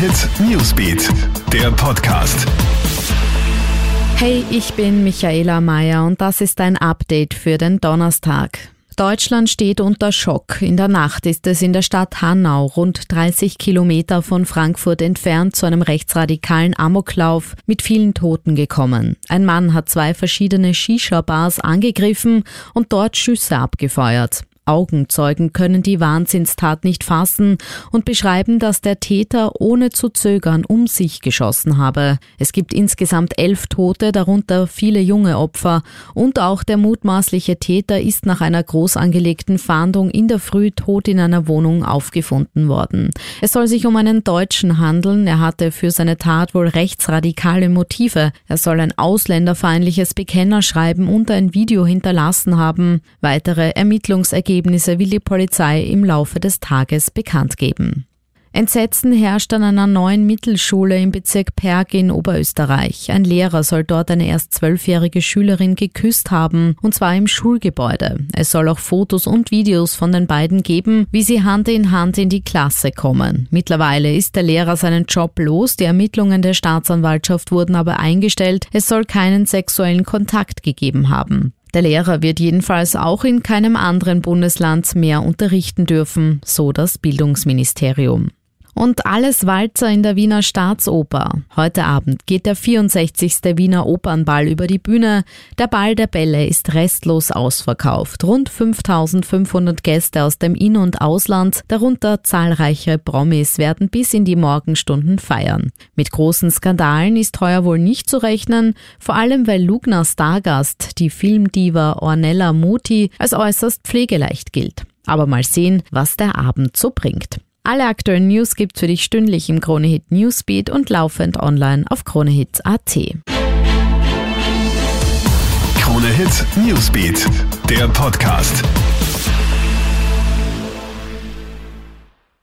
Hit Newsbeat, der Podcast. Hey, ich bin Michaela Mayer und das ist ein Update für den Donnerstag. Deutschland steht unter Schock. In der Nacht ist es in der Stadt Hanau, rund 30 Kilometer von Frankfurt entfernt, zu einem rechtsradikalen Amoklauf mit vielen Toten gekommen. Ein Mann hat zwei verschiedene Shisha-Bars angegriffen und dort Schüsse abgefeuert. Augenzeugen können die Wahnsinnstat nicht fassen und beschreiben, dass der Täter ohne zu zögern um sich geschossen habe. Es gibt insgesamt elf Tote, darunter viele junge Opfer, und auch der mutmaßliche Täter ist nach einer groß angelegten Fahndung in der Früh tot in einer Wohnung aufgefunden worden. Es soll sich um einen Deutschen handeln. Er hatte für seine Tat wohl rechtsradikale Motive. Er soll ein ausländerfeindliches Bekennerschreiben und ein Video hinterlassen haben. Weitere Ermittlungsergebnisse Ergebnisse will die Polizei im Laufe des Tages bekannt geben. Entsetzen herrscht an einer neuen Mittelschule im Bezirk Perg in Oberösterreich. Ein Lehrer soll dort eine erst zwölfjährige Schülerin geküsst haben, und zwar im Schulgebäude. Es soll auch Fotos und Videos von den beiden geben, wie sie Hand in Hand in die Klasse kommen. Mittlerweile ist der Lehrer seinen Job los, die Ermittlungen der Staatsanwaltschaft wurden aber eingestellt, es soll keinen sexuellen Kontakt gegeben haben. Der Lehrer wird jedenfalls auch in keinem anderen Bundesland mehr unterrichten dürfen, so das Bildungsministerium. Und alles Walzer in der Wiener Staatsoper. Heute Abend geht der 64. Wiener Opernball über die Bühne. Der Ball der Bälle ist restlos ausverkauft. Rund 5500 Gäste aus dem In- und Ausland, darunter zahlreiche Promis, werden bis in die Morgenstunden feiern. Mit großen Skandalen ist heuer wohl nicht zu rechnen, vor allem weil Lugner Stargast, die Filmdiva Ornella Muti, als äußerst pflegeleicht gilt. Aber mal sehen, was der Abend so bringt. Alle aktuellen News gibt's für dich stündlich im Kronehit Newsbeat und laufend online auf kronehit.at. Kronehit Newsbeat, der Podcast.